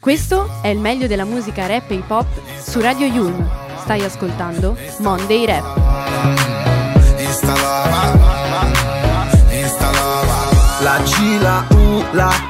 Questo è il meglio della musica rap e hip hop su Radio Yulm. Stai ascoltando Monday Rap. La G, la U, la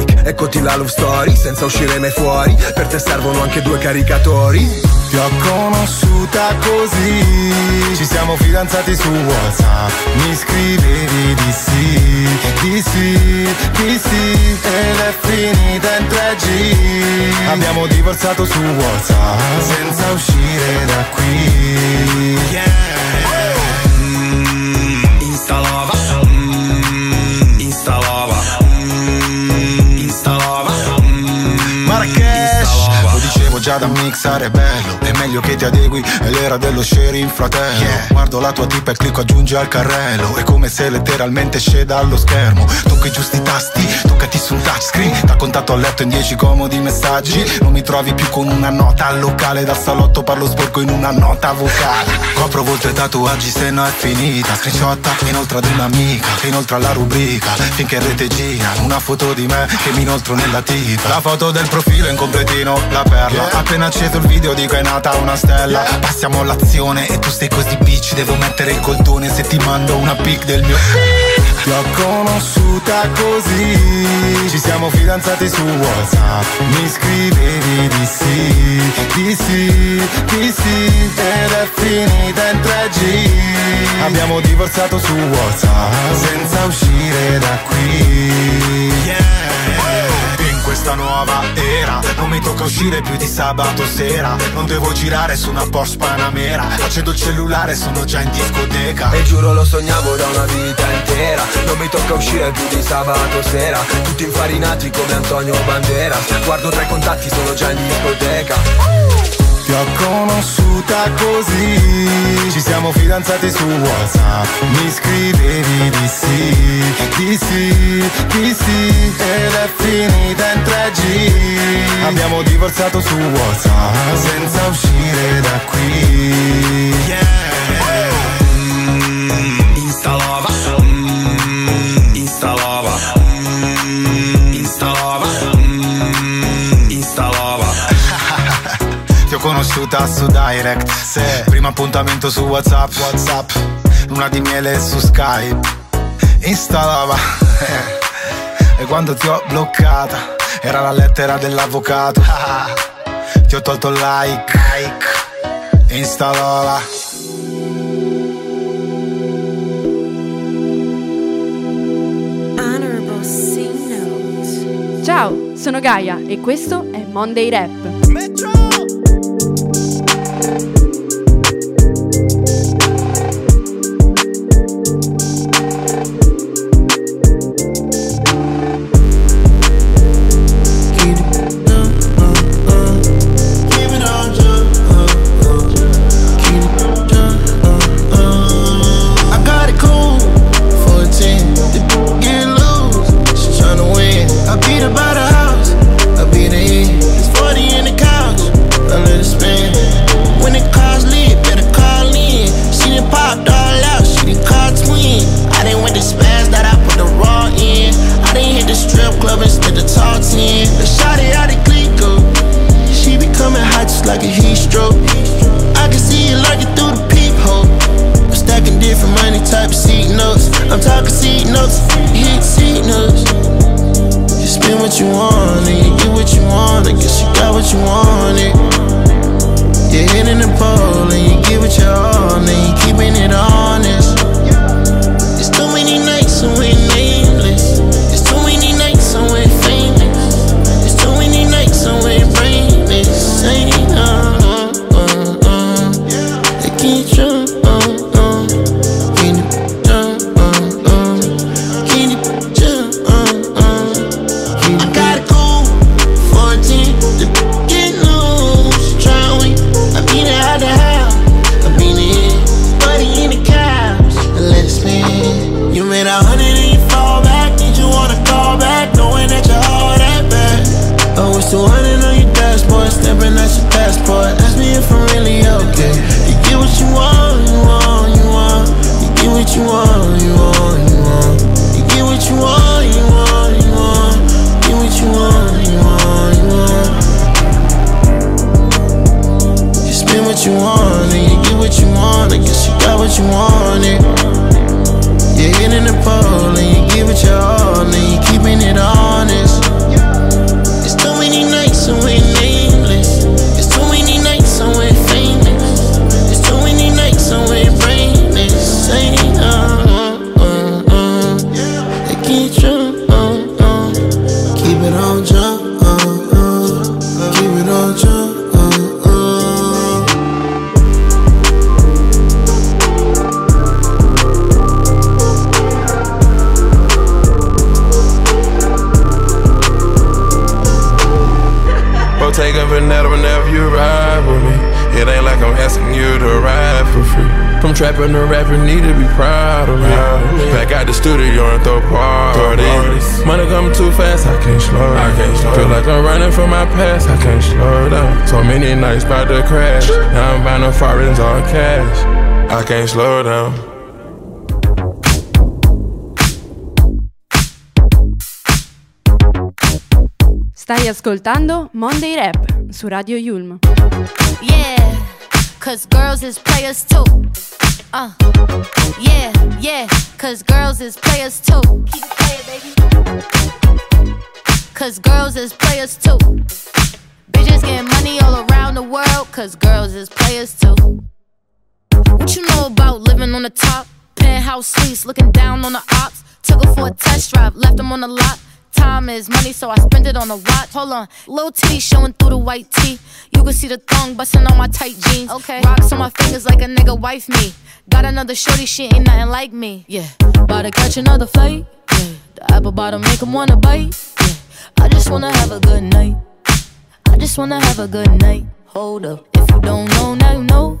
like Eccoti la love story, senza uscire mai fuori. Per te servono anche due caricatori. Ti ho conosciuta così. Ci siamo fidanzati su Whatsapp. Mi scrivevi di sì, di sì, di sì Ed è finita in 3G Abbiamo divorziato su Whatsapp Senza uscire da qui. Yeah. Già da mixare bello. È meglio che ti adegui, è l'era dello sharing fratello. Yeah. Guardo la tua tipa e clicco aggiungi al carrello. È come se letteralmente sceda allo schermo. Tocco i giusti tasti, toccati sul touchscreen Da contatto a letto in dieci comodi messaggi. Non mi trovi più con una nota al locale. Dal salotto parlo sporco in una nota vocale. Copro volte tatuaggi se no è finita. Screenshotta inoltre ad un'amica inoltre alla rubrica. Finché rete gira Una foto di me che mi inoltro nella tipa. La foto del profilo in completino, la perla. Appena acceso il video dico è nata una stella. Passiamo all'azione e tu stai così bitch Devo mettere il coltone se ti mando una pic del mio Ti ho conosciuta così. Ci siamo fidanzati su Whatsapp. Mi scrivevi di sì, di sì, di sì Ed è finita in 3G Abbiamo divorziato su Whatsapp Senza uscire da qui. Yeah questa nuova era. Non mi tocca uscire più di sabato sera. Non devo girare su una Porsche Panamera. Accendo il cellulare, sono già in discoteca. E giuro lo sognavo da una vita intera. Non mi tocca uscire più di sabato sera. Tutti infarinati come Antonio Banderas Guardo tra i contatti, sono già in discoteca ti ho conosciuta così. Ci siamo fidanzati su Whatsapp Mi scrivevi di sì, di sì, di sì Ed è finita in 3G Abbiamo divorziato su Whatsapp Senza uscire da qui. Yeah. Conosciuta su Direct. Se Primo appuntamento su Whatsapp. Whatsapp. Luna di miele su Skype Installava E quando ti ho bloccata Era la lettera dell'avvocato. Ti ho tolto il like, like. Installava Ciao, sono Gaia e questo è Monday Rap. Cash. I can't slow down. Stai ascoltando Monday Rap su Radio Yulm. Yeah, cause girls is players too. Uh, yeah, yeah, cause girls is players too. Keep it playing, baby. Cause girls is players too. Bitches getting money all around the world, cause girls is players too. What you know about living on the top? Penthouse suites, looking down on the ops. Took her for a test drive, left them on the lot. Time is money, so I spend it on a watch. Hold on, little titty showing through the white tee. You can see the thong busting on my tight jeans. Okay, rocks on my fingers like a nigga wife me. Got another shorty, she ain't nothing like me. Yeah, about to catch another flight. Yeah, the apple bottom make 'em wanna bite. Yeah, I just wanna have a good night. I just wanna have a good night. Hold up, if you don't know, now you know.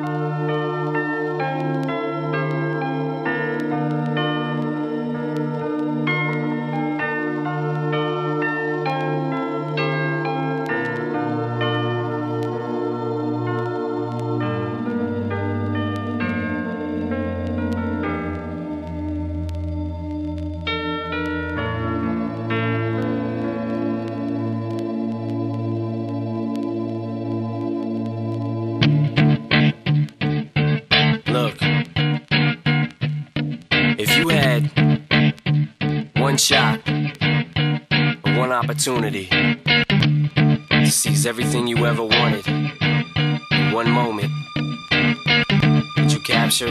Música opportunity to seize everything you ever wanted in one moment, would you capture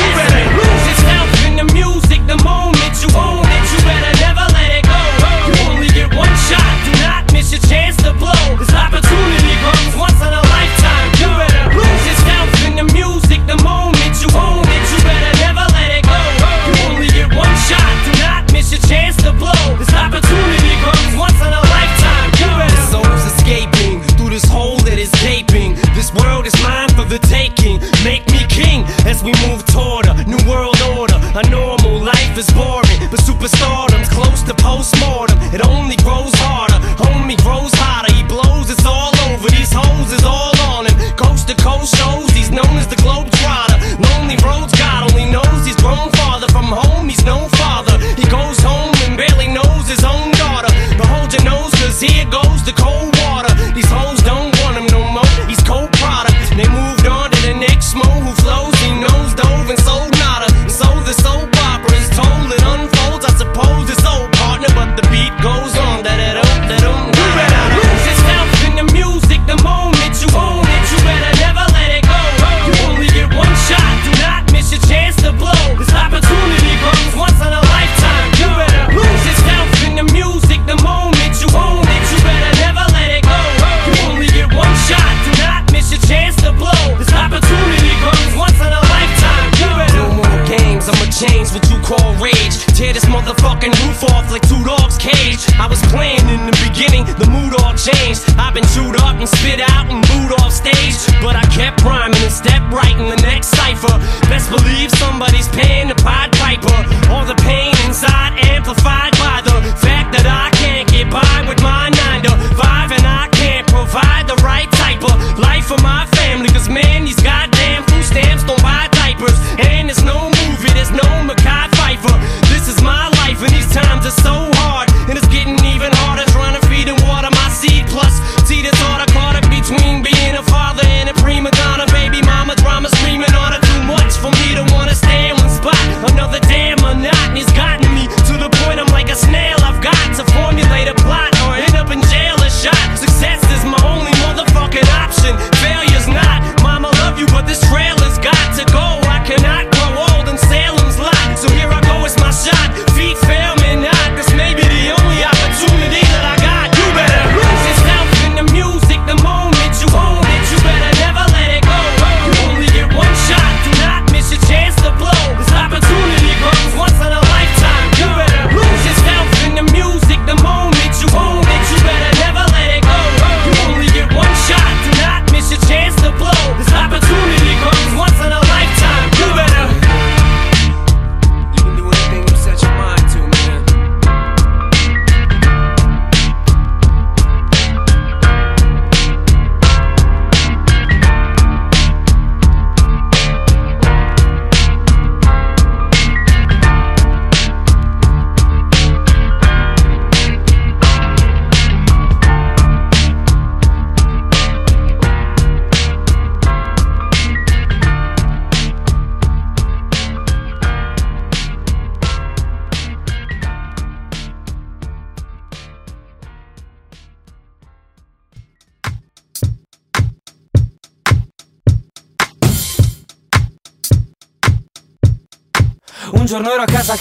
we move toward a new world order. A normal life is boring, but superstars.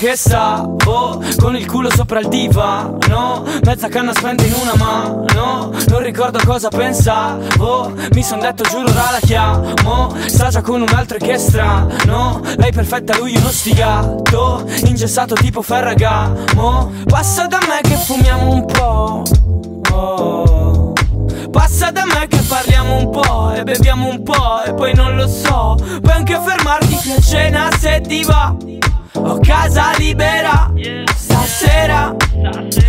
che sa, oh, con il culo sopra il divano Mezza canna spenta in una mano Non ricordo cosa pensavo oh, Mi son detto giuro ora la chiamo Sta già con un altro che strano Lei perfetta, lui uno sfigato Ingessato tipo Ferragamo Passa da me che fumiamo un po' oh. Passa da me che parliamo un po' e beviamo un po' e poi non lo so Puoi anche fermarti qui a cena se ti va ho casa libera. Stasera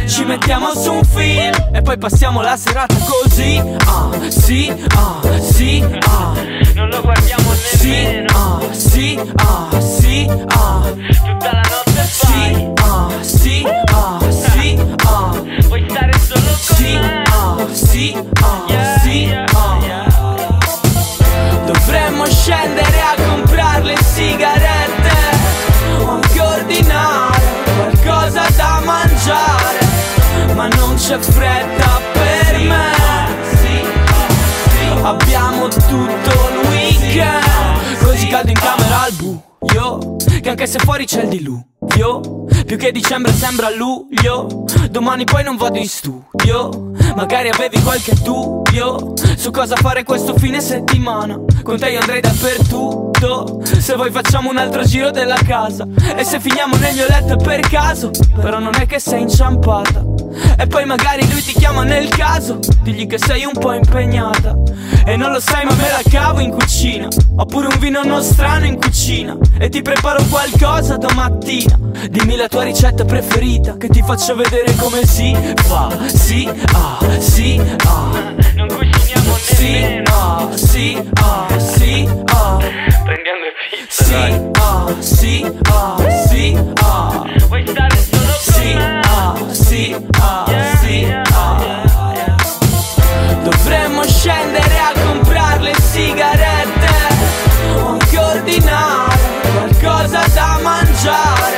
ci mettiamo su un film E poi passiamo la serata così. Ah sì, ah sì, ah. Non lo guardiamo nemmeno. Sì, ah sì, ah sì, ah. Tutta la notte Sì, ah sì, ah sì, ah. Vuoi stare solo con me? Sì, ah sì, ah sì, c'è fretta per me. Abbiamo tutto il weekend. Così caldo in camera al buio Che anche se fuori c'è il diluvio Più che dicembre sembra luglio. Domani poi non vado in studio. Magari avevi qualche dubbio Su cosa fare questo fine settimana. Con te io andrei dappertutto. Se vuoi facciamo un altro giro della casa. E se finiamo nel mio letto per caso. Però non è che sei inciampata. E poi magari lui ti chiama nel caso. Digli che sei un po' impegnata E non lo sai ma me la cavo in cucina. Oppure un vino nostrano in cucina. E ti preparo qualcosa domattina. Dimmi la tua ricetta preferita Che ti faccio vedere come si fa. Si, ah, si, ah. Non cuciniamo nemmeno ah, Sì, ah, sì, ah. Prendiamo pizza Sì, ah, sì, ah, sì, ah. Vuoi stare solo con sì, me? Ah, sì, ah, sì, ah Dovremmo scendere a comprare le sigarette. O anche ordinare qualcosa da mangiare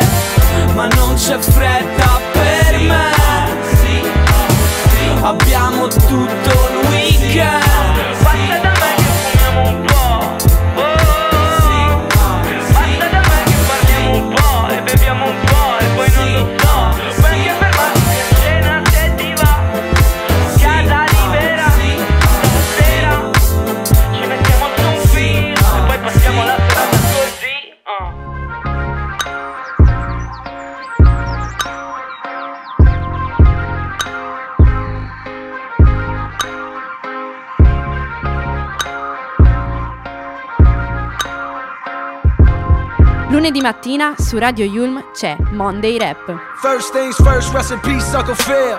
Ma non c'è fretta per me. Abbiamo tutto il weekend mattina su Radio Yulm c'è Monday Rap. First things first, rest in peace, Uncle Phil.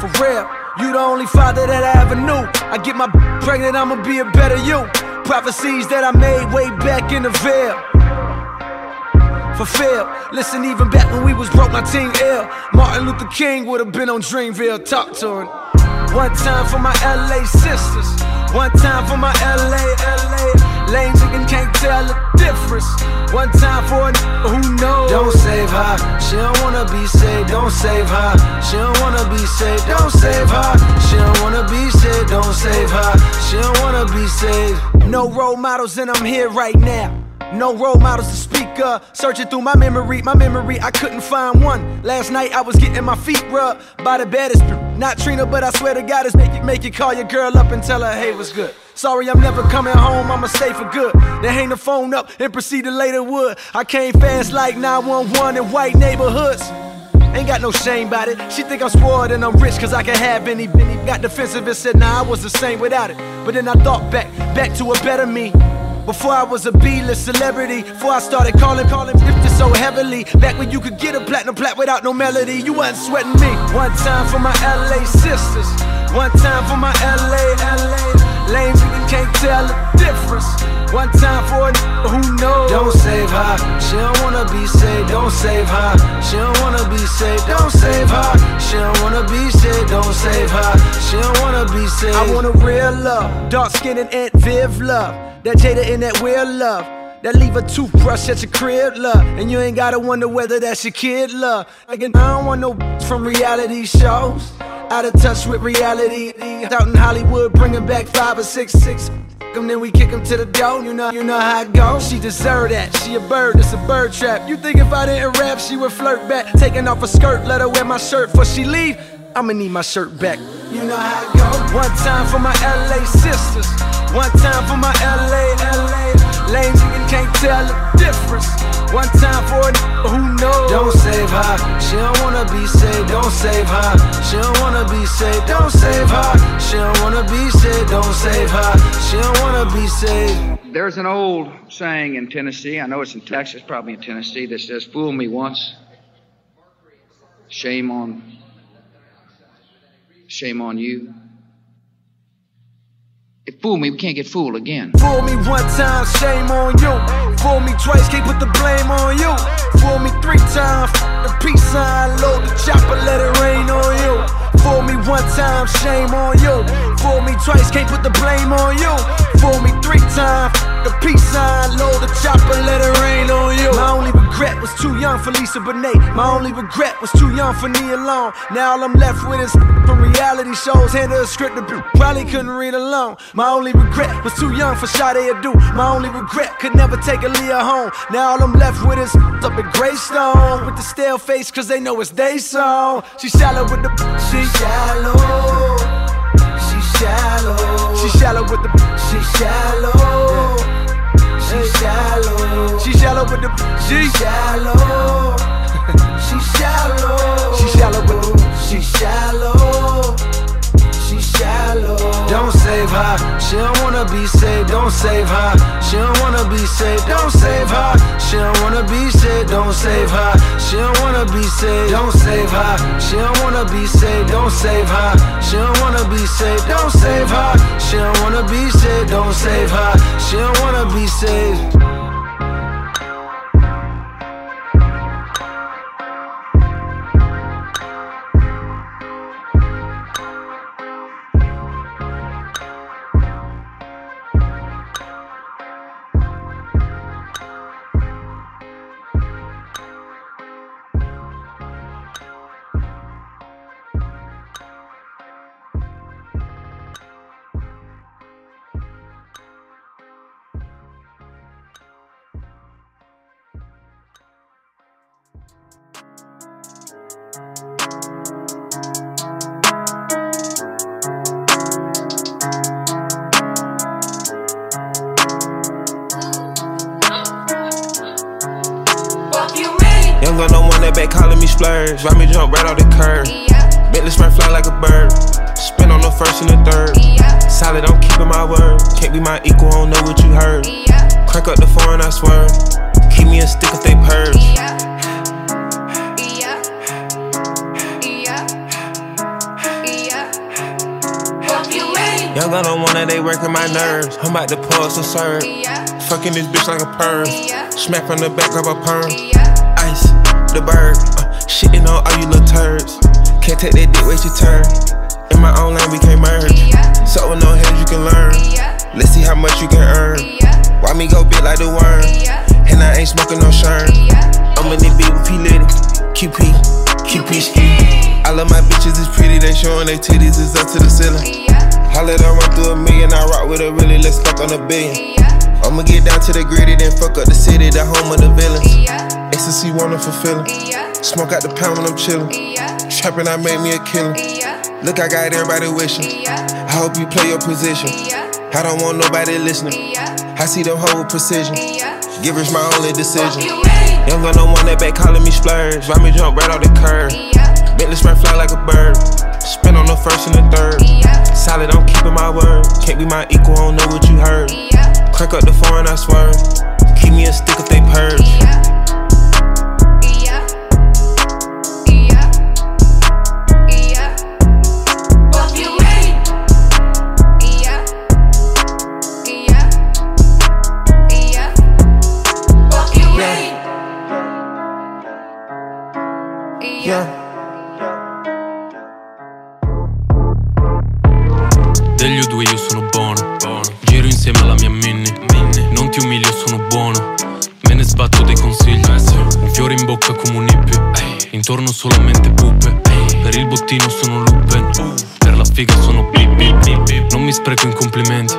For real, you the only father that I ever knew. I get my pregnant, I'ma be a better you. Prophecies that I made way back in the veil. Fulfilled. Listen, even back when we was broke, my team ill. Martin Luther King would have been on Dreamville. Talk to him. One time for my LA sisters. One time for my LA, LA. Lame chicken can't tell the difference. One time for a who knows. Don't save her. She don't wanna be saved. Don't save her. She don't wanna be saved. Don't save her. She don't wanna be saved. Don't save her. She don't wanna be saved. No role models, and I'm here right now. No role models to speak of. Searching through my memory, my memory, I couldn't find one. Last night I was getting my feet rubbed by the baddest. Not Trina, but I swear to God, it's make you make you call your girl up and tell her, hey, what's good. Sorry, I'm never coming home, I'ma stay for good. Then hang the phone up and proceed to lay the wood. I came fast like 911 in white neighborhoods. Ain't got no shame about it. She think I'm spoiled and I'm rich cause I can have any Benny got defensive and said, nah, I was the same without it. But then I thought back, back to a better me. Before I was a B-list celebrity, before I started calling, calling lifted so heavily. Back when you could get a platinum plat without no melody, you wasn't sweating me. One time for my LA sisters, one time for my LA, LA. Lame nigga can't tell the difference. One time for a who knows. Don't save her, she don't wanna be saved. Don't save her, she don't wanna be saved. Don't save her, she don't wanna be saved. Don't save her, she don't wanna be saved. I want a real love, dark skin and Aunt Viv love. That Jada in that weird love. That leave a toothbrush at your crib, love. And you ain't gotta wonder whether that's your kid, love. Like, I don't want no from reality shows. Out of touch with reality. Out in Hollywood, bringing back five or six, six. Them, then we kick 'em to the door, you know, you know how it goes. She deserve that, she a bird, it's a bird trap. You think if I didn't rap, she would flirt back? Taking off her skirt, let her wear my shirt before she leave. I'ma need my shirt back. You know how it goes. One time for my LA sisters, one time for my LA, LA. Lame chicken can't tell the difference. One time for a n- who knows. Don't save her, she don't wanna be saved. Don't save her, she don't wanna be saved. Don't save her, she don't wanna be saved. Don't save her, she don't wanna be saved. There's an old saying in Tennessee, I know it's in Texas, probably in Tennessee, that says, Fool me once, shame on, shame on you. If fool me, we can't get fooled again. Fool me one time, shame on you. Fool me twice, can't put the blame on you. Fool me three times, the peace sign, load the chopper, let it rain on you. Fool me one time, shame on you. Fool me twice, can't put the blame on you. Fool me three times, peace sign, load the chopper, let it rain on you. My only regret was too young for Lisa Bonet. My only regret was too young for Nia Long. Now all I'm left with is from reality shows. Hand her a script to probably couldn't read alone. My only regret was too young for Sade Adu. My only regret could never take Aaliyah home. Now all I'm left with is up at Greystone with the stale face, cause they know it's they song. She shallow with the she shallow. She shallow. She shallow with the she shallow. She shallow. She shallow with the she shallow. She shallow. She shallow with the she shallow. Shallow. Don't save her. She don't wanna be saved. Don't save her. She don't wanna be saved. Don't save her. She don't wanna be saved. Don't save her. She don't wanna be saved. Don't save her. She don't wanna be saved. Don't save her. She don't wanna be saved. Don't save her. She don't wanna be saved. Don't save her. She don't wanna be saved. Young on one that they working my nerves. I'm about to pause and serve. Fucking this bitch like a perm. Smack the back of a perm. Ice, the bird. Uh, shitting on all you little turds. Can't take that dick, wait your turn. In my own lane, we can't merge. So with no heads, you can learn. Let's see how much you can earn. Why me go big like the worm? And I ain't smoking no shern. I'm in the beat with P Litty. QP, QP ski. I love my bitches, it's pretty. They showing their titties, it's up to the ceiling. Let her run through a million, I rock with a really, let's fuck on a billion. I'ma get down to the gritty, then fuck up the city, the home of the villains. Ecstasy, wonderful feeling. Smoke out the pound when I'm chillin'. Trappin', I made me a killer. Look, I got everybody wishing. I hope you play your position. I don't want nobody listening. I see them hoe with precision. Give us my only decision. Young gun no one that back calling me splurge. Ride me jump right off the curb. Bentley sprint fly like a bird. Spin on the first and the third. Solid, I'm keeping my word. Can't be my equal, I don't know what you heard. Crank up the foreign, I swear. Keep me a stick if they purge. Yeah. Degli bocca come un hippie. Intorno solamente puppe Per il bottino sono lupen Per la figa sono bip bip bip bip Non mi spreco in complimenti.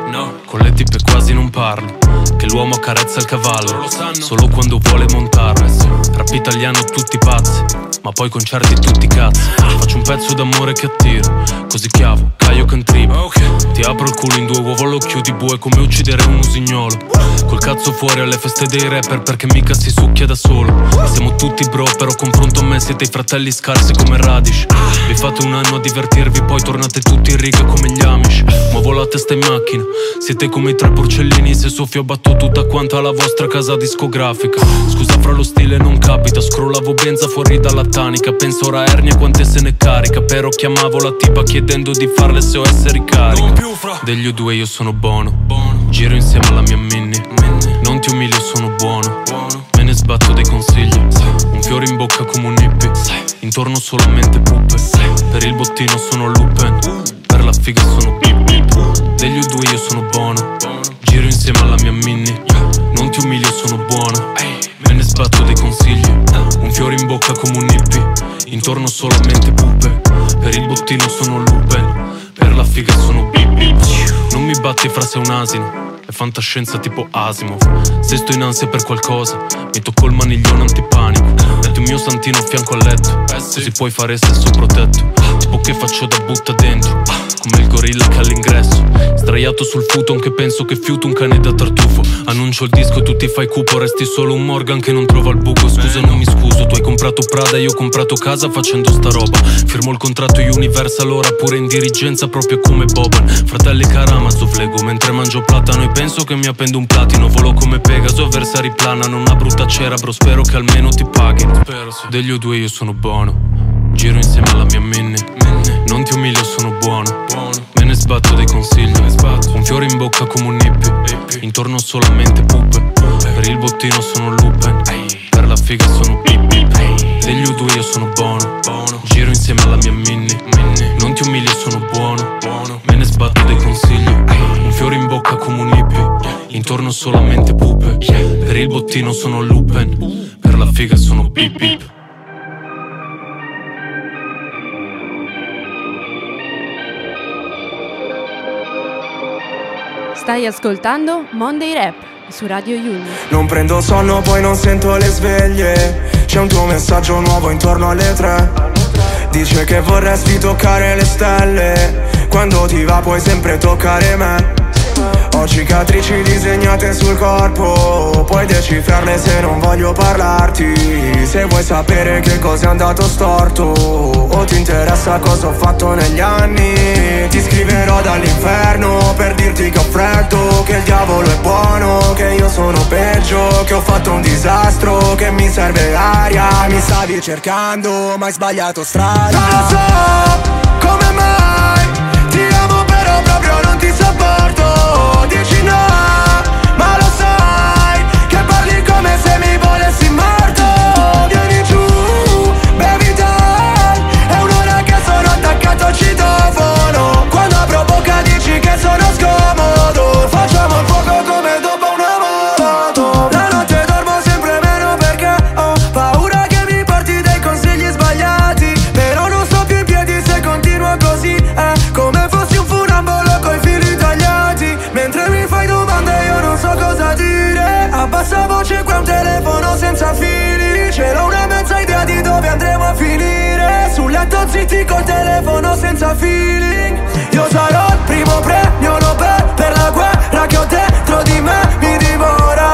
Con le tippe quasi non parlo. Che l'uomo accarezza il cavallo. Solo quando vuole montarlo Rap italiano tutti pazzi ma poi concerti tutti cazzi. Faccio un pezzo d'amore che attiro Così chiavo, Caio Cantribo Ti apro il culo in due uova lo chiudi bue come uccidere un usignolo. Col cazzo fuori alle feste dei rapper perché mica si succhia da solo. Siamo tutti bro però confronto a me siete i fratelli scarsi come Radish. Vi fate un anno a divertirvi poi tornate tutti in riga come gli Amish. Muovo la testa in macchina Siete come i tre porcellini se soffio batto tutta quanta la vostra casa discografica. Scusa fra lo stile non capita Scrollavo benza fuori dalla tanica Penso ora a ernia quante se ne carica Però chiamavo la tipa chiedendo di farle se ho essere carica Degli U2 io sono buono. Giro insieme alla mia Minnie. Non ti umilio sono buono. Me ne sbatto dei consigli. Un fiore in bocca come un hippie. Intorno solamente puppe. Per il bottino sono lupen Per la la figa sono bip bip Degli U2 io sono buono. Giro insieme alla mia mini Non ti umilio sono buono. Me ne sbatto dei consigli. Un fiore in bocca come un hippie. Intorno solamente pupe. Per il bottino sono lupen Per la figa sono bip bip Non mi batti fra sei un asino. È fantascienza tipo Asimov. Se sto in ansia per qualcosa. Mi tocco il maniglione antipanico mio santino a fianco al letto. Così puoi fare sesso protetto. Tipo che faccio da butta dentro. Come il gorilla che all'ingresso Straiato sul futon che penso che fiuto un cane da tartufo. Annuncio il disco, tu ti fai cupo Resti solo un Morgan che non trova il buco. Scusa non mi scuso, tu hai comprato Prada Io ho comprato casa facendo sta roba. Firmo il contratto Universal ora pure in dirigenza Proprio come Boban. Fratelli Karamazov Lego Mentre mangio platano e penso che mi appendo un platino. Volo come Pegaso, avversari planano Una brutta cera bro, spero che almeno ti paghi Degli O2 io sono buono. Giro insieme alla mia minni Non ti umilio, sono buono. Me ne sbatto dei consigli. Un fiore in bocca come un hippie. Intorno solamente pupe. Per il bottino sono lupen Per la figa sono bip Degli U2 io sono buono. Giro insieme alla mia minni Non ti umilio, sono buono. Me ne sbatto dei consigli. Un fiore in bocca come un hippie Intorno solamente pupe Per il bottino sono lupen Per la figa sono bip bip Stai ascoltando Monday Rap su Radio Yulm. Non prendo sonno, poi non sento le sveglie. C'è un tuo messaggio nuovo intorno alle tre. Dice che vorresti toccare le stelle. Quando ti va puoi sempre toccare me. Ho cicatrici disegnate sul corpo. Puoi decifrarle se non voglio parlarti. Se vuoi sapere che cosa è andato storto O ti interessa cosa ho fatto negli anni Ti scriverò dall'inferno per dirti che ho freddo Che il diavolo è buono, che io sono peggio Che ho fatto un disastro, che mi serve aria. Mi stavi cercando ma hai sbagliato strada. Lo so che sono scomodo. Facciamo il fuoco come dopo una moto. La notte dormo sempre meno perché ho paura che mi porti dei consigli sbagliati. Però non sto più in piedi se continuo così. È come fossi un funambolo coi fili tagliati. Mentre mi fai domande io non so cosa dire. A bassa voce qua un telefono senza fili. Ce l'ho una mezza idea di dove andremo a finire. Sul letto zitti col telefono senza feeling sarò il primo premio Nobel per la guerra che ho dentro di me mi divora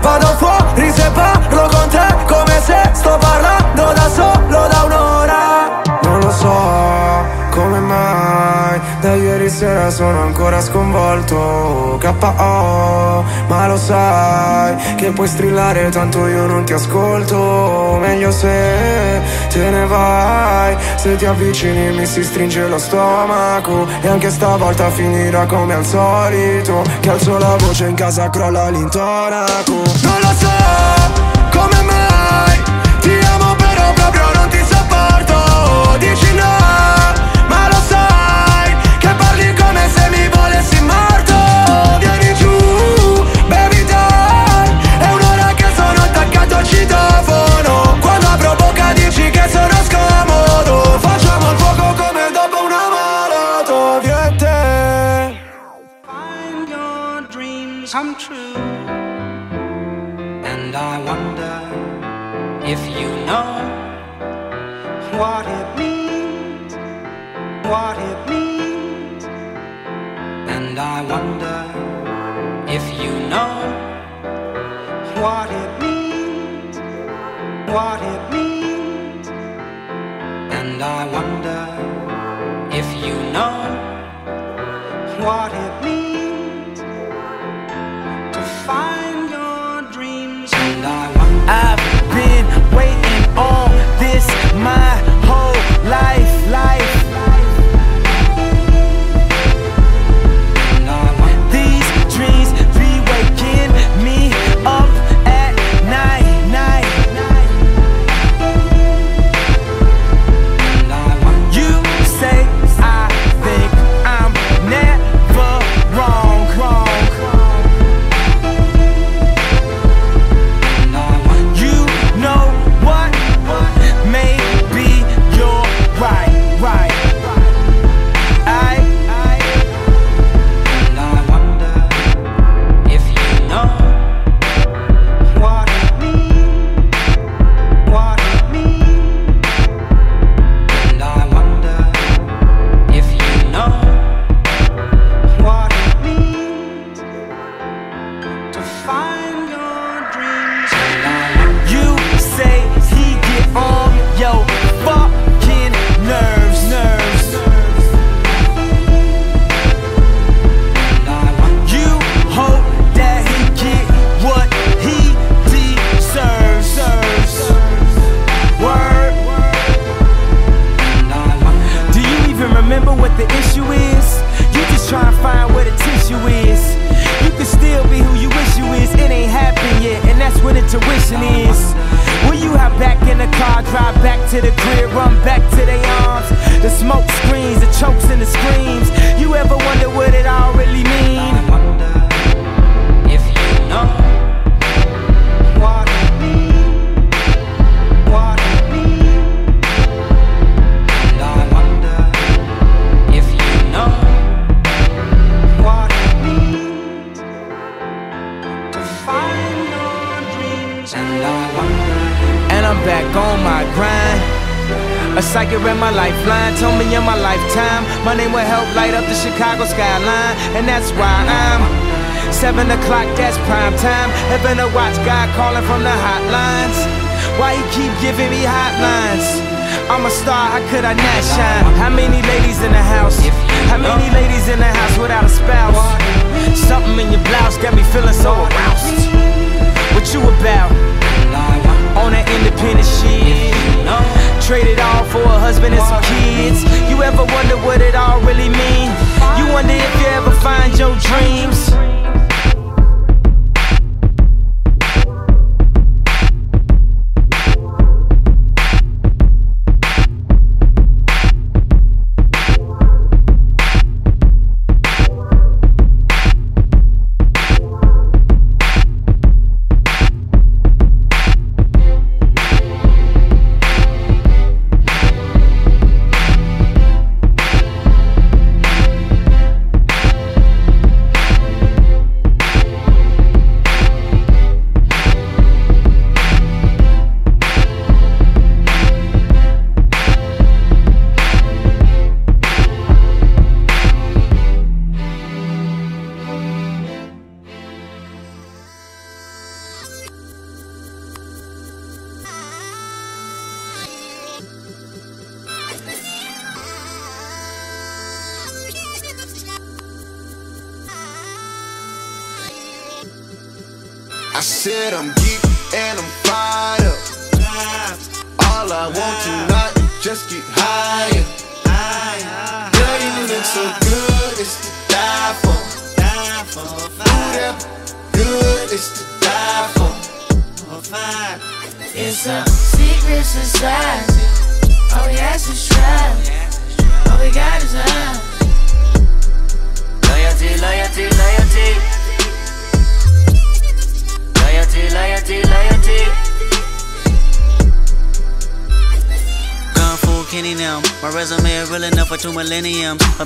Vado fuori se parlo con te come se sto parlando sera sono ancora sconvolto. K.O. Ma lo sai che puoi strillare tanto io non ti ascolto. Meglio se te ne vai Se ti avvicini mi si stringe lo stomaco. E anche stavolta finirà come al solito Che alzo la voce in casa crolla l'intonaco what it means. And I wonder if you know what it means A psychic read my lifeline, told me in my lifetime my name will help light up the Chicago skyline, and that's why I'm seven o'clock. That's prime time. Heaven to watch God calling from the hotlines. Why he keep giving me hotlines? I'm a star, how could I not shine? How many ladies in the house? How many ladies in the house without a spouse? Something in your blouse got me feeling so aroused. What you about? On that independent shit. Traded all for a husband and some kids. You ever wonder what it all really mean? You wonder if you ever find your dreams. I want to not just get higher. Girl, you look so good, it's to die for. Ooh, that good, it's to die for. It's a secret society. All we ask is try. All we got is love. Loyalty, loyalty, loyalty. Loyalty, loyalty, loyalty.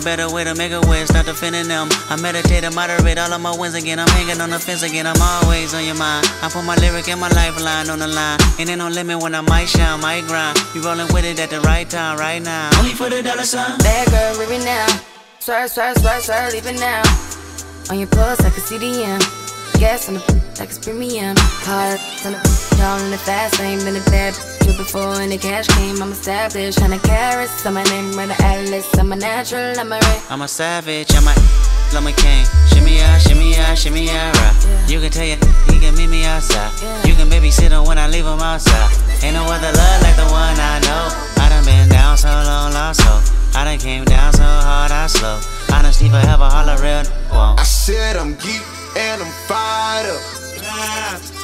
Better way to make a way, start defending them. I meditate and moderate all of my wins again. I'm hanging on the fence again, I'm always on your mind. I put my lyric and my lifeline on the line. And ain't no limit when I might shine, might grind. You rolling with it at the right time, right now. Only for the dollar sign. Bad girl, it now. Swear, swear, swear, swear, leave it now. On your pulse, I can see the. Gas on the like it's premium. Hard on the y'all in the fast lane, been a bad you before and the cash came. I'm established, hundred carats. I'm a name, run the atlas. I'm a natural, I'm a ray. I'm a savage, I'm a, I'm a king. Shimmy out, shimmy out, shimmy out, right. You can tell you, he can meet me outside. Yeah. You can babysit him when I leave him outside. Ain't no other love like the one I know. I done been down so long, lost so. I done came down so hard, I slow. Honesty forever, all a holler real. Whoa. I said I'm geek and I'm fired up.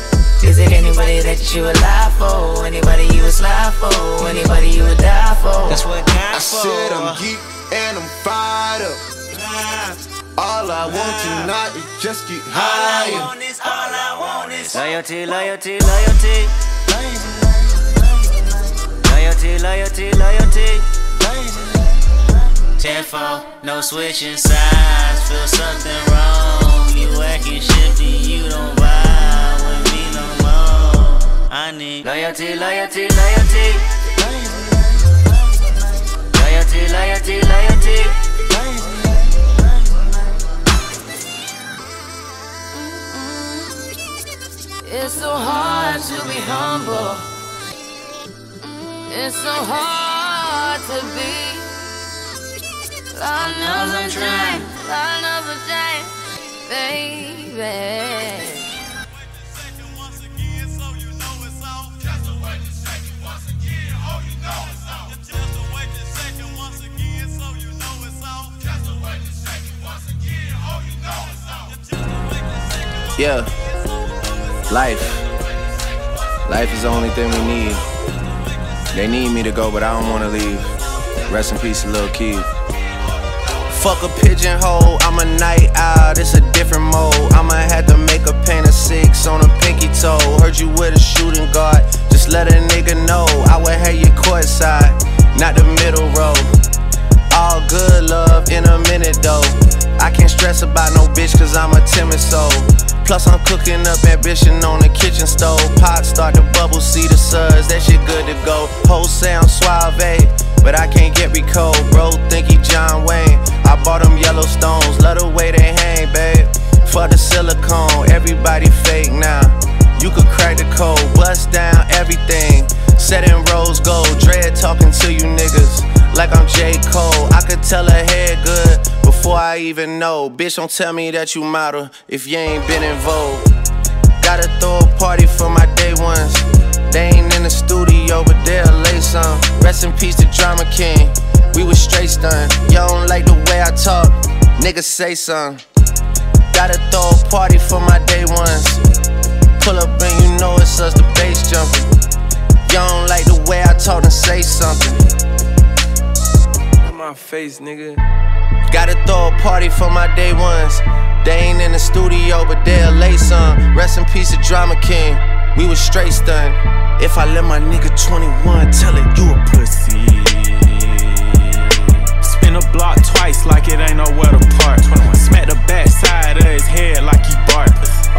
Is it anybody that you would lie for? Anybody you would slide for? Anybody you would die for? That's what I said I'm geek and I'm fired up. All I want tonight is just get higher. All I want is, all I want is loyalty, loyalty, loyalty. Loyalty, loyalty, loyalty. Tenfold, no switching sides. Feel something wrong. You acting shifty, you don't vibe I need loyalty, loyalty, loyalty. Loyalty, loyalty, loyalty. It's so hard to be humble. It's so hard to be. Lord knows I'm trying. Lord knows I'm trying, baby. Yeah. Life. Life is the only thing we need. They need me to go, but I don't wanna leave. Rest in peace, Lil Keed. Fuck a pigeonhole, I'm a night owl, it's a different mode. I'ma have to make a paint of six on a pinky toe. Heard you with a shooting guard, just let a nigga know. I would have you courtside, not the middle row. All good love in a minute though. I can't stress about no bitch cause I'm a timid soul. Plus I'm cooking up ambition on the kitchen stove. Pot start to bubble, see the suds, that shit good to go. Whole sound suave, but I can't get me cold. Bro, think he John Wayne. I bought them Yellowstones, love the way they hang, babe. For the silicone, everybody fake now. You could crack the code, bust down everything. Set in rose gold, dread talking to you niggas like I'm J. Cole. I could tell her head good before I even know. Bitch, don't tell me that you model if you ain't been in vogue. Gotta throw a party for my day ones. They ain't in the studio, but they'll lay some. Rest in peace to Drama King. We was straight stunned. You don't like the way I talk, niggas say something. Gotta throw a party for my day ones. Pull up and you know it's us, the bass jumping. You don't like the way I talk and say something. In my face, nigga. Gotta throw a party for my day ones. They ain't in the studio, but they'll lay some. Rest in peace to Drama King. We was straight stunned. If I let my nigga 21 tell it, you a pussy. Spin a block twice like it ain't nowhere to park. Smack the back side of his head like he bark.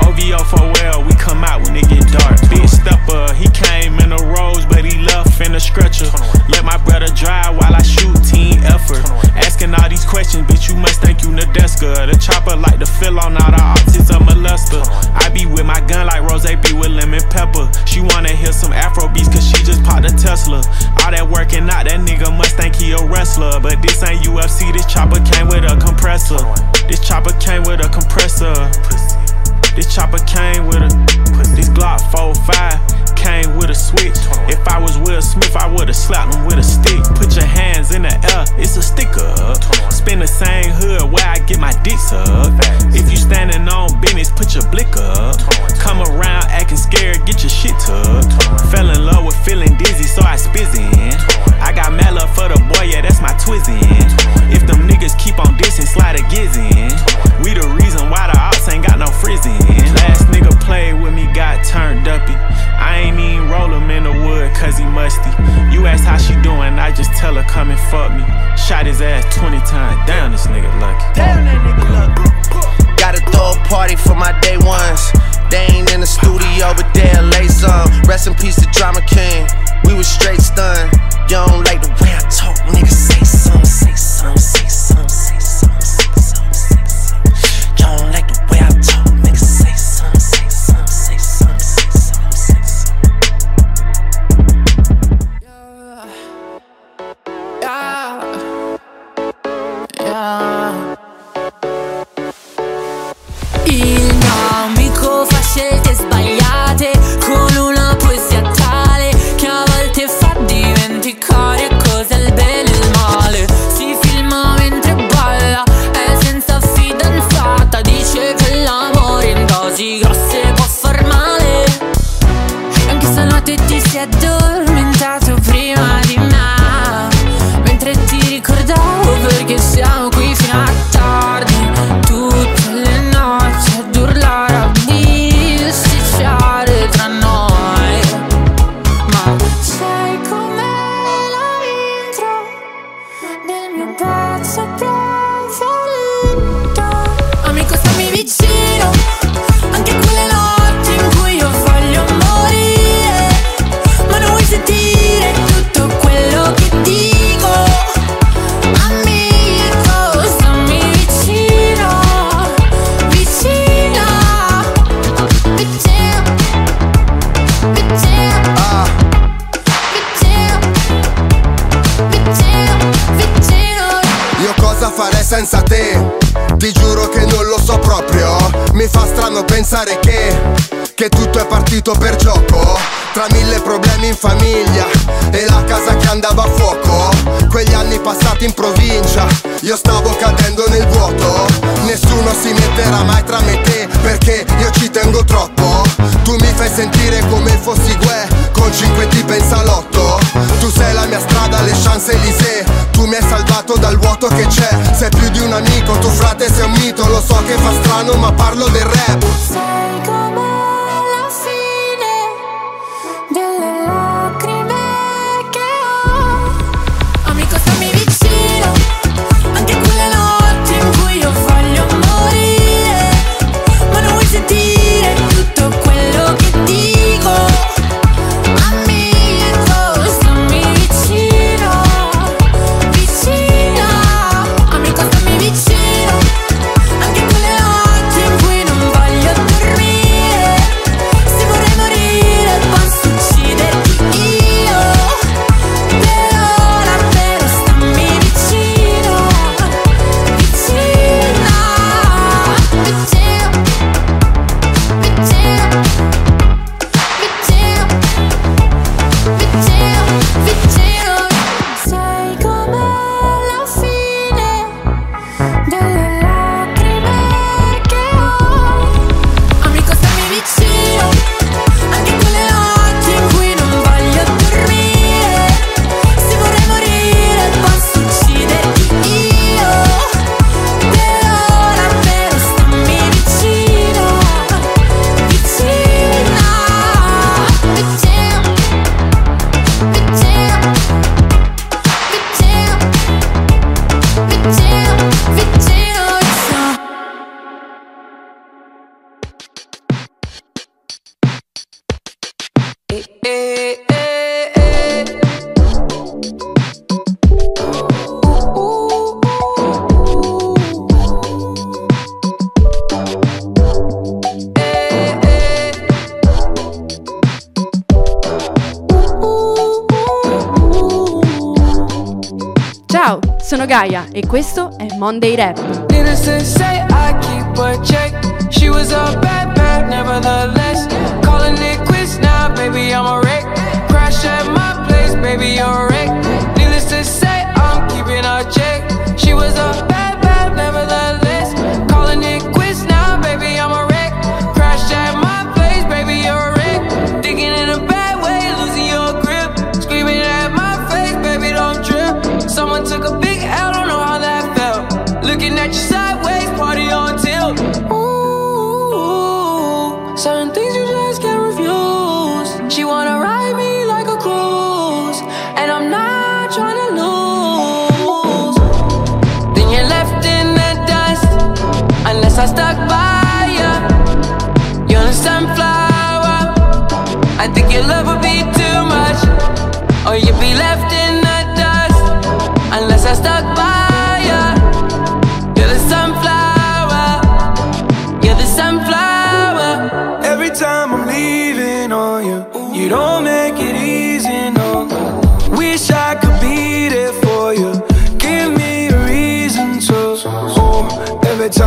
OVO for well, we come out when it get dark. Big stepper, he came in a rose, but he left in a stretcher. Let my brother drive while I shoot team effort. Asking all these bitch, you must think you Nadeska. The chopper like to fill on all the optics of molester. I be with my gun like Ross be with lemon pepper. She wanna hear some Afro beats cause she just popped a Tesla. All that working out, that nigga must think he a wrestler. But this ain't UFC, this chopper came with a compressor. This chopper came with a compressor. This chopper came with a this Glock 45 came with a switch. If I was Will Smith, I would've slapped him with a stick. Put your hands in the air, it's a sticker. Spin the same hood where I get my dick sucked. If you standing on business, put your blick up. Come around acting scared, get your shit tucked. Fell in love with feeling dizzy, so I spizzin'. I got mad love for the boy, yeah, that's my twizzin'. If them niggas keep on dissing, slide a gizzin'. We the reason why the ops ain't got no frizzin'. Last nigga played with me, got turned uppy. I ain't even roll him in the wood cause he musty. You ask how she doing, I just tell her come and fuck me. Shot his ass 20 times. Damn, this nigga lucky. Damn, that nigga lucky. Gotta throw a party for my day ones. They ain't in the studio, but they'll lay some. Rest in peace to Drama King. We was straight stunned. You don't like the way I talk, nigga. Say some, say some, say some, دور partito per gioco? Tra mille problemi in famiglia E la casa che andava a fuoco. Quegli anni passati in provincia Io stavo cadendo nel vuoto. Nessuno si metterà mai tra me e te Perché io ci tengo troppo. Tu mi fai sentire come fossi Gue Con cinque tipe in salotto. Tu sei la mia strada, le Champs-Élysées Tu mi hai salvato dal vuoto che c'è. Sei più di un amico, tu frate sei un mito. Lo so che fa strano ma parlo del rap Monday Rap.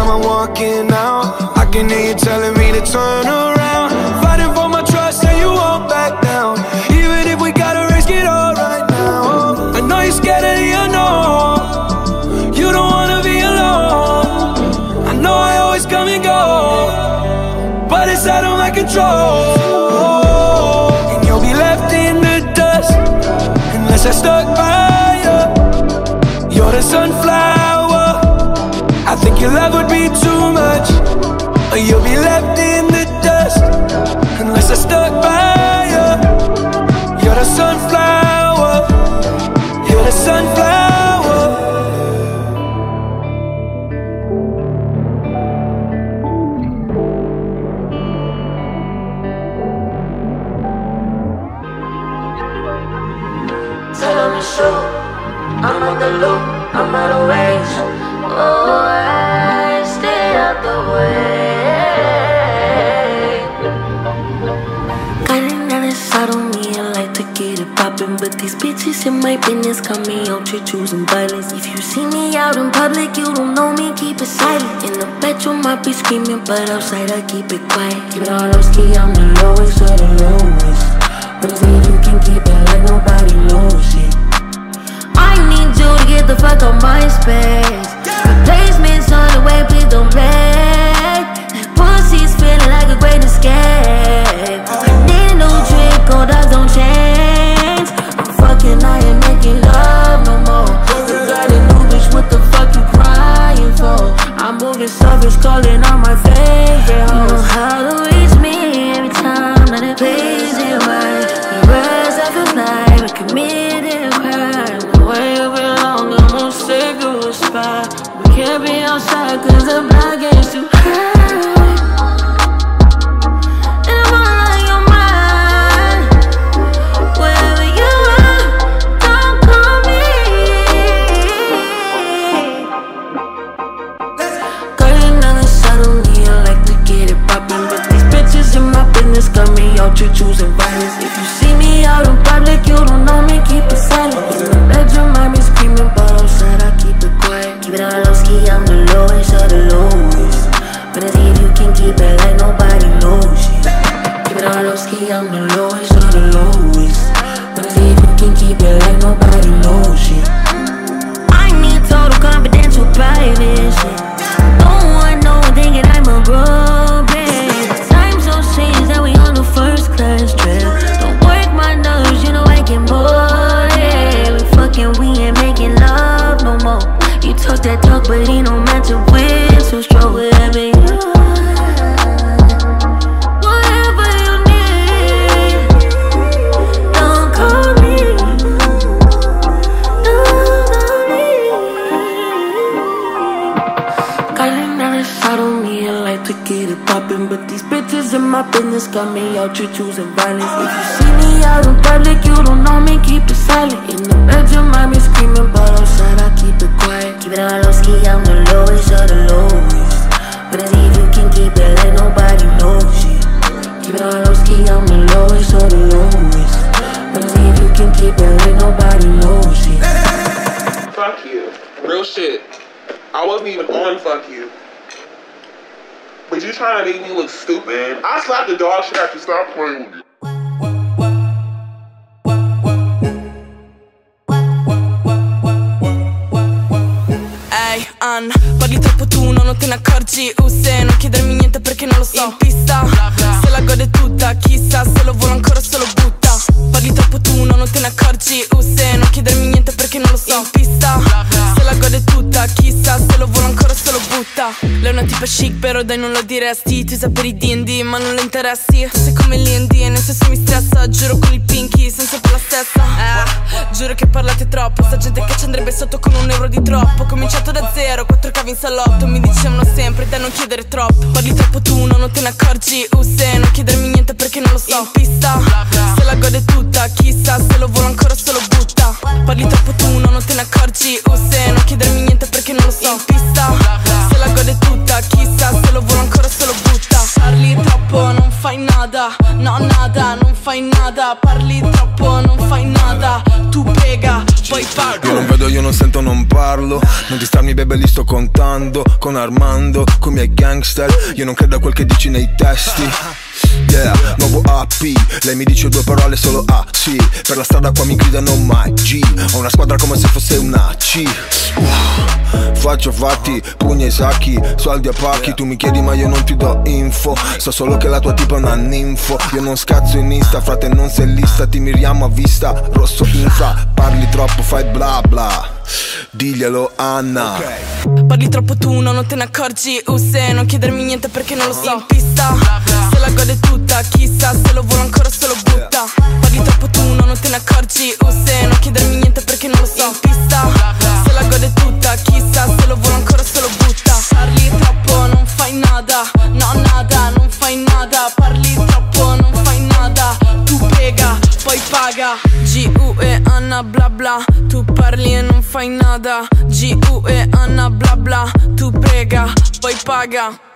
Time I'm walking out, I can hear you telling me to turn around. Fighting for my trust, and you won't back down. Even if we gotta risk it all right now. I know you're scared of the unknown. You don't wanna be alone. I know I always come and go but it's out of my control. And you'll be left in the dust unless I stuck by you. You're the sunflower. I think your love would be too much, or you'll be left in the dust unless I stuck by you. You're the sunflower. You're the sunflower. I'm on the loop, I'm out of range. Oh, I these bitches in my business me out here choosing violence. If you see me out in public, you don't know me, keep it silent. In the bedroom, might be screaming, but outside, I keep it quiet. Keep it all low ski, I'm the lowest of the lowest. But if you can keep it like nobody knows it. I need you to get the fuck out my space. Replacements on the way, please don't play. Pussy's feeling like a great escape. Making love no more. You got a new bitch, what the fuck you crying for? I'm moving savage, calling on out here choosing violence. If you see me out in public, you don't know me, keep it silent. In the bedroom, I be screaming, but outside, I keep it quiet. Keep it all low ski, I'm the lowest of the lowest. But I if you can keep it like nobody knows it. Keep it all low ski, I'm the lowest of the lowest. But I if you can keep it like nobody knows it. Fuck you. Real shit. I wasn't even on fuck you. Trying to make me look stupid? I slapped the dog shit after stop playing with you. Ehi, Ann, parli troppo tu, no, non te ne accorgi. Uh, se non chiedermi niente perché non lo so. In pista, se la gode tutta Chissà, se lo vuole ancora se lo butta. Parli troppo tu, no, non te ne accorgi. Uh, se non chiedermi niente perché non lo so. In pista, se la gode tutta Chissà, se lo vuole ancora Lei è una tipa chic, però dai non lo diresti. Ti usa per i D&D, ma non le interessi. Tu sei come l'I&D e nel senso mi stressa. Giuro con il pinky, senza per la stessa. Eh, giuro che parlate troppo. Sta gente che ci andrebbe sotto con un euro di troppo. Cominciato da zero, quattro cavi in salotto. Mi dicevano sempre da non chiedere troppo. Parli troppo tu, no, non te ne accorgi. Uh, se non chiedermi niente perché non lo so. In pista, se la gode tutta Chissà, se lo vuole ancora se lo butta. Parli troppo tu, no, non te ne accorgi. Uh, se non sento, non parlo. Non distarmi bebe li sto contando Con Armando, con i miei gangster. Io non credo a quel che dici nei testi. Yeah, nuovo AP Lei mi dice due parole solo A, sì Per la strada qua mi gridano mai G. Ho una squadra come se fosse una C. Uh, Faccio fatti, pugni ai sacchi Soldi a pacchi, tu mi chiedi ma io non ti do info. So solo che la tua tipa è una ninfo. Io non scazzo in Insta, frate non sei lista. Ti miriamo a vista, rosso infra. Parli troppo, fai bla bla Diglielo Anna. Parli troppo tu, no, non te ne accorgi. Uh, se non chiedermi niente perché non lo so. In pista, se la gode tutta Chissà, se lo vuole ancora se lo butta. Parli troppo tu, no, non te ne accorgi. Uh, se non chiedermi niente perché non lo so. In pista, se la gode tutta Chissà, se lo vuole ancora se lo butta. Parli troppo, non fai nada. No, nada, non fai nada Tu prega, poi paga. G-U e Anna bla bla. Tu parli e non fai nada. G-U e Anna bla bla. Tu prega, poi paga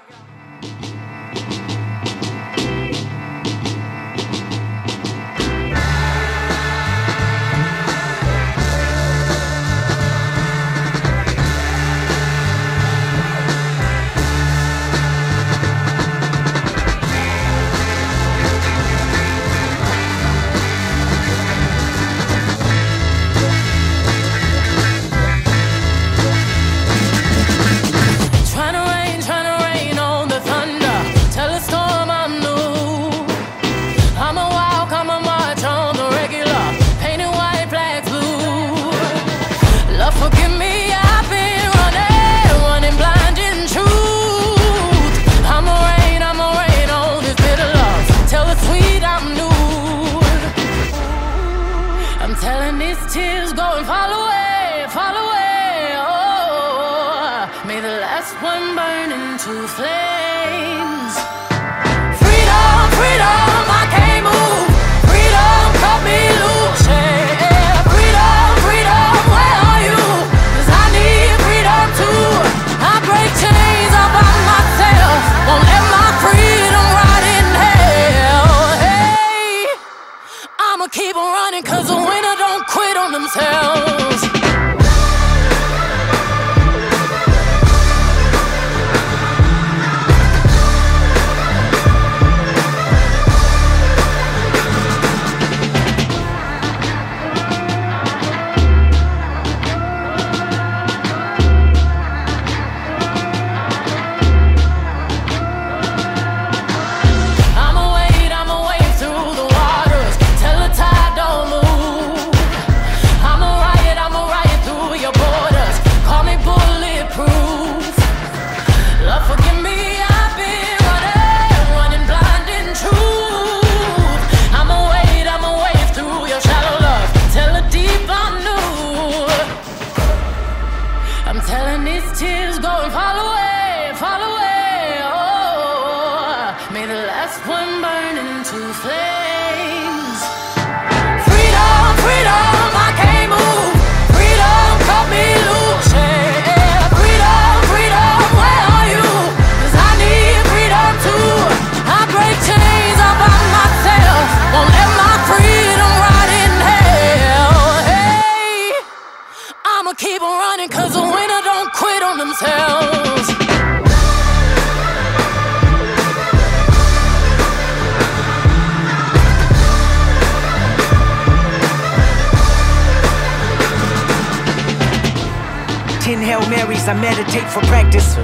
I meditate for practice.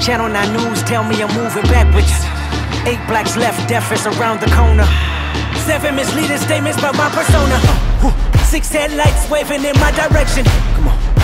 Channel 9 News tell me I'm moving backwards. Eight blacks left, death is around the corner. Seven misleading statements about my persona. Six headlights waving in my direction. Come on.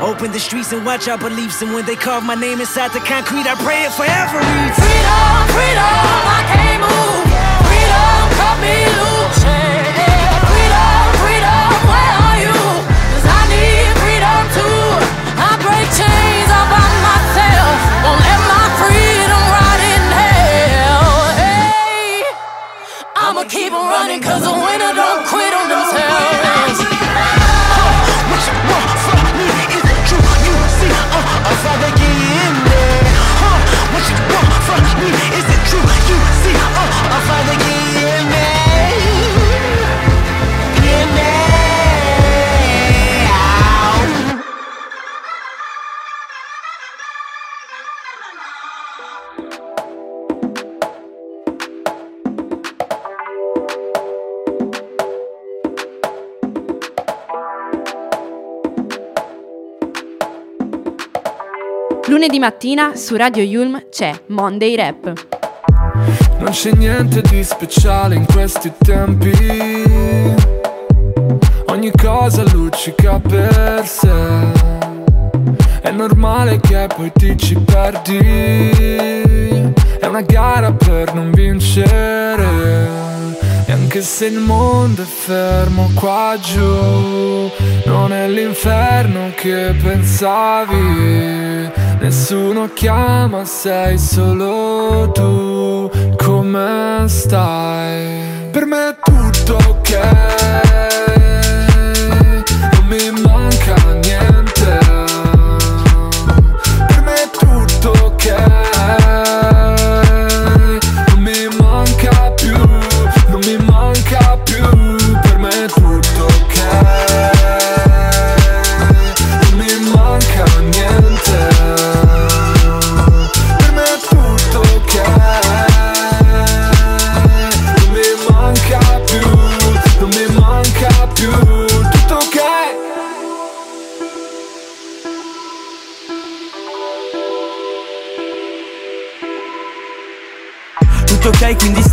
Open the streets and watch our beliefs. And when they carve my name inside the concrete, I pray it forever. Freedom, freedom, I can't move. Freedom, cut me loose. Lunedì mattina su Radio Yulm c'è Monday Rap. Non c'è niente di speciale in questi tempi. Ogni cosa luccica per sé. È normale che poi ti ci perdi. È una gara per non vincere. Anche se il mondo è fermo qua giù, non è l'inferno che pensavi. Nessuno chiama, sei solo tu. Come stai? Per me è tutto ok.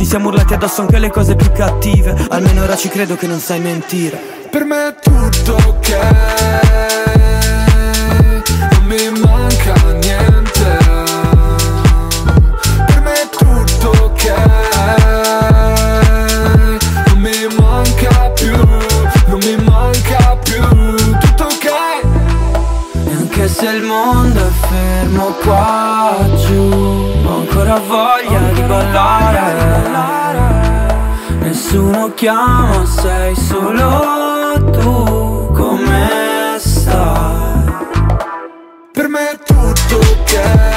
Ci siamo urlati addosso anche le cose più cattive. Almeno ora ci credo che non sai mentire. Per me è tutto ok. Non mi manca niente. Per me è tutto ok. Non mi manca più Non mi manca più. Tutto ok. E anche se il mondo è fermo qua giù Ho ancora voglia di ballare Nessuno chiama, sei solo tu Come stai? Per me è tutto ok